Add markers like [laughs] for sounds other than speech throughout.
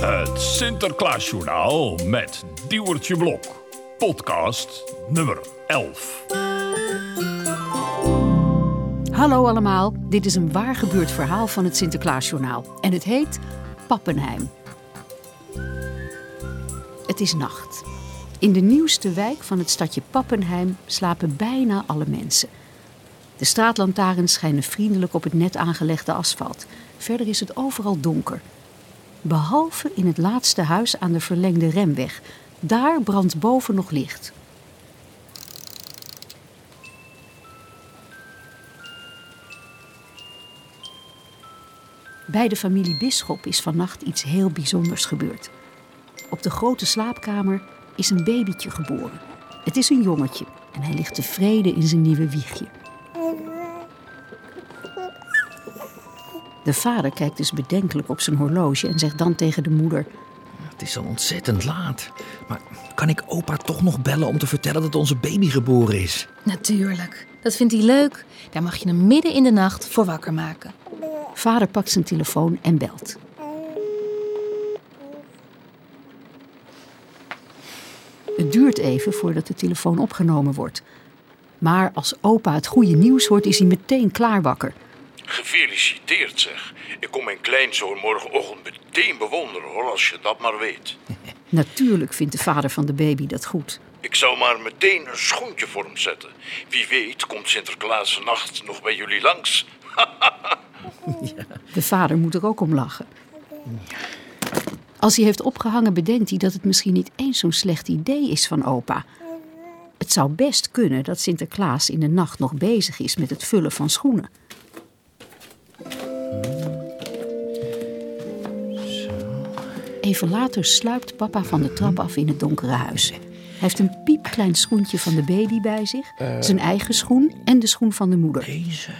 Het Sinterklaasjournaal met Diewertje Blok. Podcast nummer 11. Hallo allemaal, dit is een waar gebeurd verhaal van het Sinterklaasjournaal. En het heet Pappenheim. Het is nacht. In de nieuwste wijk van het stadje Pappenheim slapen bijna alle mensen. De straatlantaarns schijnen vriendelijk op het net aangelegde asfalt. Verder is het overal donker. Behalve in het laatste huis aan de verlengde remweg. Daar brandt boven nog licht. Bij de familie Bisschop is vannacht iets heel bijzonders gebeurd. Op de grote slaapkamer is een babytje geboren. Het is een jongetje en hij ligt tevreden in zijn nieuwe wiegje. De vader kijkt dus bedenkelijk op zijn horloge en zegt dan tegen de moeder: Het is al ontzettend laat. Maar kan ik opa toch nog bellen om te vertellen dat onze baby geboren is? Natuurlijk. Dat vindt hij leuk. Daar mag je hem midden in de nacht voor wakker maken. Vader pakt zijn telefoon en belt. Duurt even voordat de telefoon opgenomen wordt. Maar als opa het goede nieuws hoort, is hij meteen klaar wakker. Gefeliciteerd zeg. Ik kom mijn kleinzoon morgenochtend meteen bewonderen hoor, als je dat maar weet. [laughs] Natuurlijk vindt de vader van de baby dat goed. Ik zou maar meteen een schoentje voor hem zetten. Wie weet komt Sinterklaas nacht nog bij jullie langs. [laughs] De vader moet er ook om lachen. Als hij heeft opgehangen, bedenkt hij dat het misschien niet eens zo'n slecht idee is van opa. Het zou best kunnen dat Sinterklaas in de nacht nog bezig is met het vullen van schoenen. Even later sluipt papa van de trap af in het donkere huis. Hij heeft een piepklein schoentje van de baby bij zich, zijn eigen schoen en de schoen van de moeder. Deze.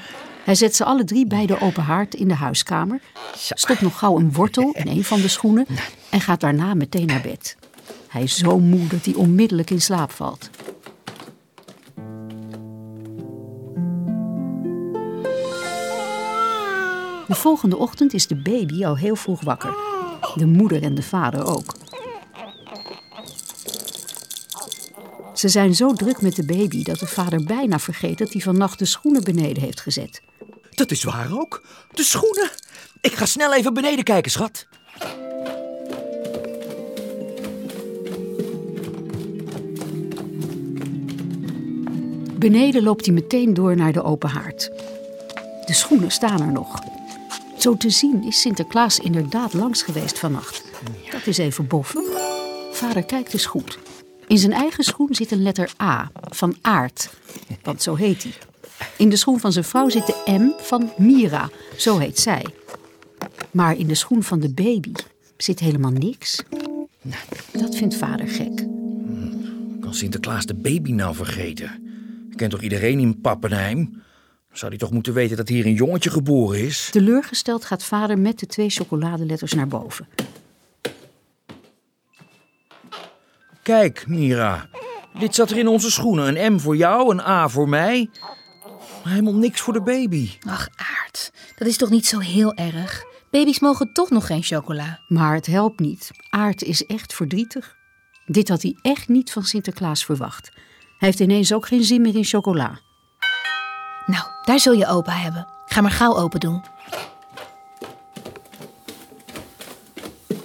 Hij zet ze alle drie bij de open haard in de huiskamer, stopt nog gauw een wortel in een van de schoenen en gaat daarna meteen naar bed. Hij is zo moe dat hij onmiddellijk in slaap valt. De volgende ochtend is de baby al heel vroeg wakker. De moeder en de vader ook. Ze zijn zo druk met de baby dat de vader bijna vergeet dat hij vannacht de schoenen beneden heeft gezet. Dat is waar ook. De schoenen. Ik ga snel even beneden kijken, schat. Beneden loopt hij meteen door naar de open haard. De schoenen staan er nog. Zo te zien is Sinterklaas inderdaad langs geweest vannacht. Dat is even boffen. Vader kijkt eens goed. In zijn eigen schoen zit een letter A van aard, want zo heet hij. In de schoen van zijn vrouw zit de M van Mira, zo heet zij. Maar in de schoen van de baby zit helemaal niks. Dat vindt vader gek. Kan Sinterklaas de baby nou vergeten? Kent toch iedereen in Pappenheim? Zou hij toch moeten weten dat hier een jongetje geboren is? Teleurgesteld gaat vader met de twee chocoladeletters naar boven. Kijk, Mira. Dit zat er in onze schoenen. Een M voor jou, een A voor mij. Maar helemaal niks voor de baby. Ach, Aard, dat is toch niet zo heel erg? Baby's mogen toch nog geen chocola. Maar het helpt niet. Aard is echt verdrietig. Dit had hij echt niet van Sinterklaas verwacht. Hij heeft ineens ook geen zin meer in chocola. Nou, daar zul je opa hebben. Ga maar gauw open doen.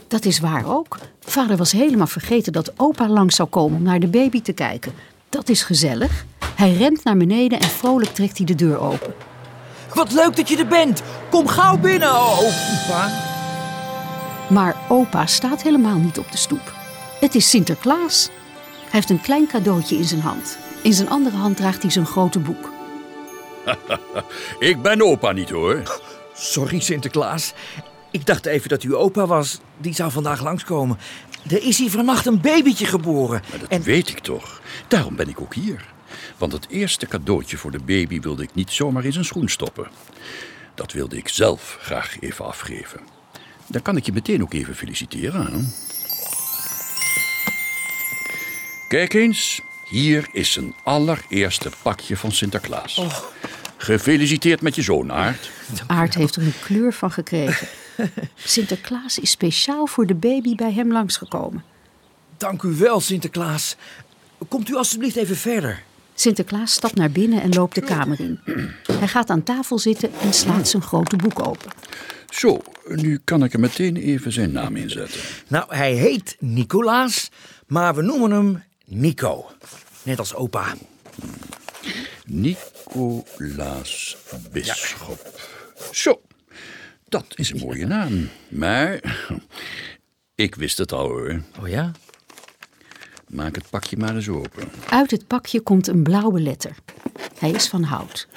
Dat is waar ook. Vader was helemaal vergeten dat opa langs zou komen om naar de baby te kijken. Dat is gezellig. Hij rent naar beneden en vrolijk trekt hij de deur open. Wat leuk dat je er bent. Kom gauw binnen, oh, opa. Maar opa staat helemaal niet op de stoep. Het is Sinterklaas. Hij heeft een klein cadeautje in zijn hand. In zijn andere hand draagt hij zijn grote boek. [laughs] Ik ben opa niet hoor. Sorry, Sinterklaas. Ik dacht even dat u opa was. Die zou vandaag langskomen. Er is hier vannacht een babytje geboren. Maar dat En weet ik toch. Daarom ben ik ook hier. Want het eerste cadeautje voor de baby wilde ik niet zomaar in zijn schoen stoppen. Dat wilde ik zelf graag even afgeven. Dan kan ik je meteen ook even feliciteren. Hè? Kijk eens, Hier is zijn allereerste pakje van Sinterklaas. Gefeliciteerd met je zoon, Aard. Aard heeft er een kleur van gekregen. [laughs] Sinterklaas is speciaal voor de baby bij hem langsgekomen. Dank u wel, Sinterklaas. Komt u alstublieft even verder. Sinterklaas stapt naar binnen en loopt de kamer in. [clears throat] Hij gaat aan tafel zitten en slaat zijn grote boek open. Zo, nu kan ik er meteen even zijn naam inzetten. Nou, hij heet Nicolaas, maar we noemen hem Nico. Net als opa. Nicolaas Bisschop. Zo, dat is een mooie naam. Maar ik wist het al hoor. Oh ja? Maak het pakje maar eens open. Uit het pakje komt een blauwe letter. Hij is van hout.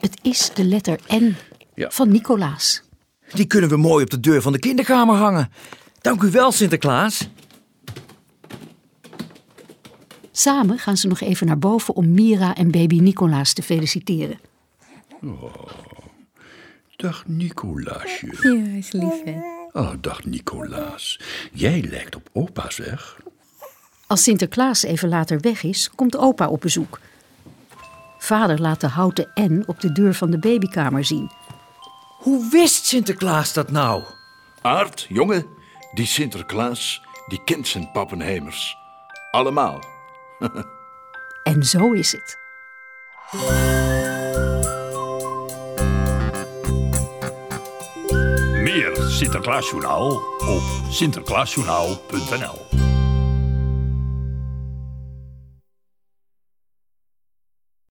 Het is de letter N Ja. van Nicolaas. Die kunnen we mooi op de deur van de kinderkamer hangen. Dank u wel, Sinterklaas. Samen gaan ze nog even naar boven om Mira en baby Nicolaas te feliciteren. Dag Nicolaasje. Ja, is lief hè. Oh, dag Nicolaas. Jij lijkt op opa, zeg. Als Sinterklaas even later weg is, komt opa op bezoek. Vader laat de houten N op de deur van de babykamer zien. Hoe wist Sinterklaas dat nou? Aard, jongen, die Sinterklaas, die kent zijn pappenheimers. Allemaal. [laughs] En zo is het. Sinterklaasjournaal op sinterklaasjournaal.nl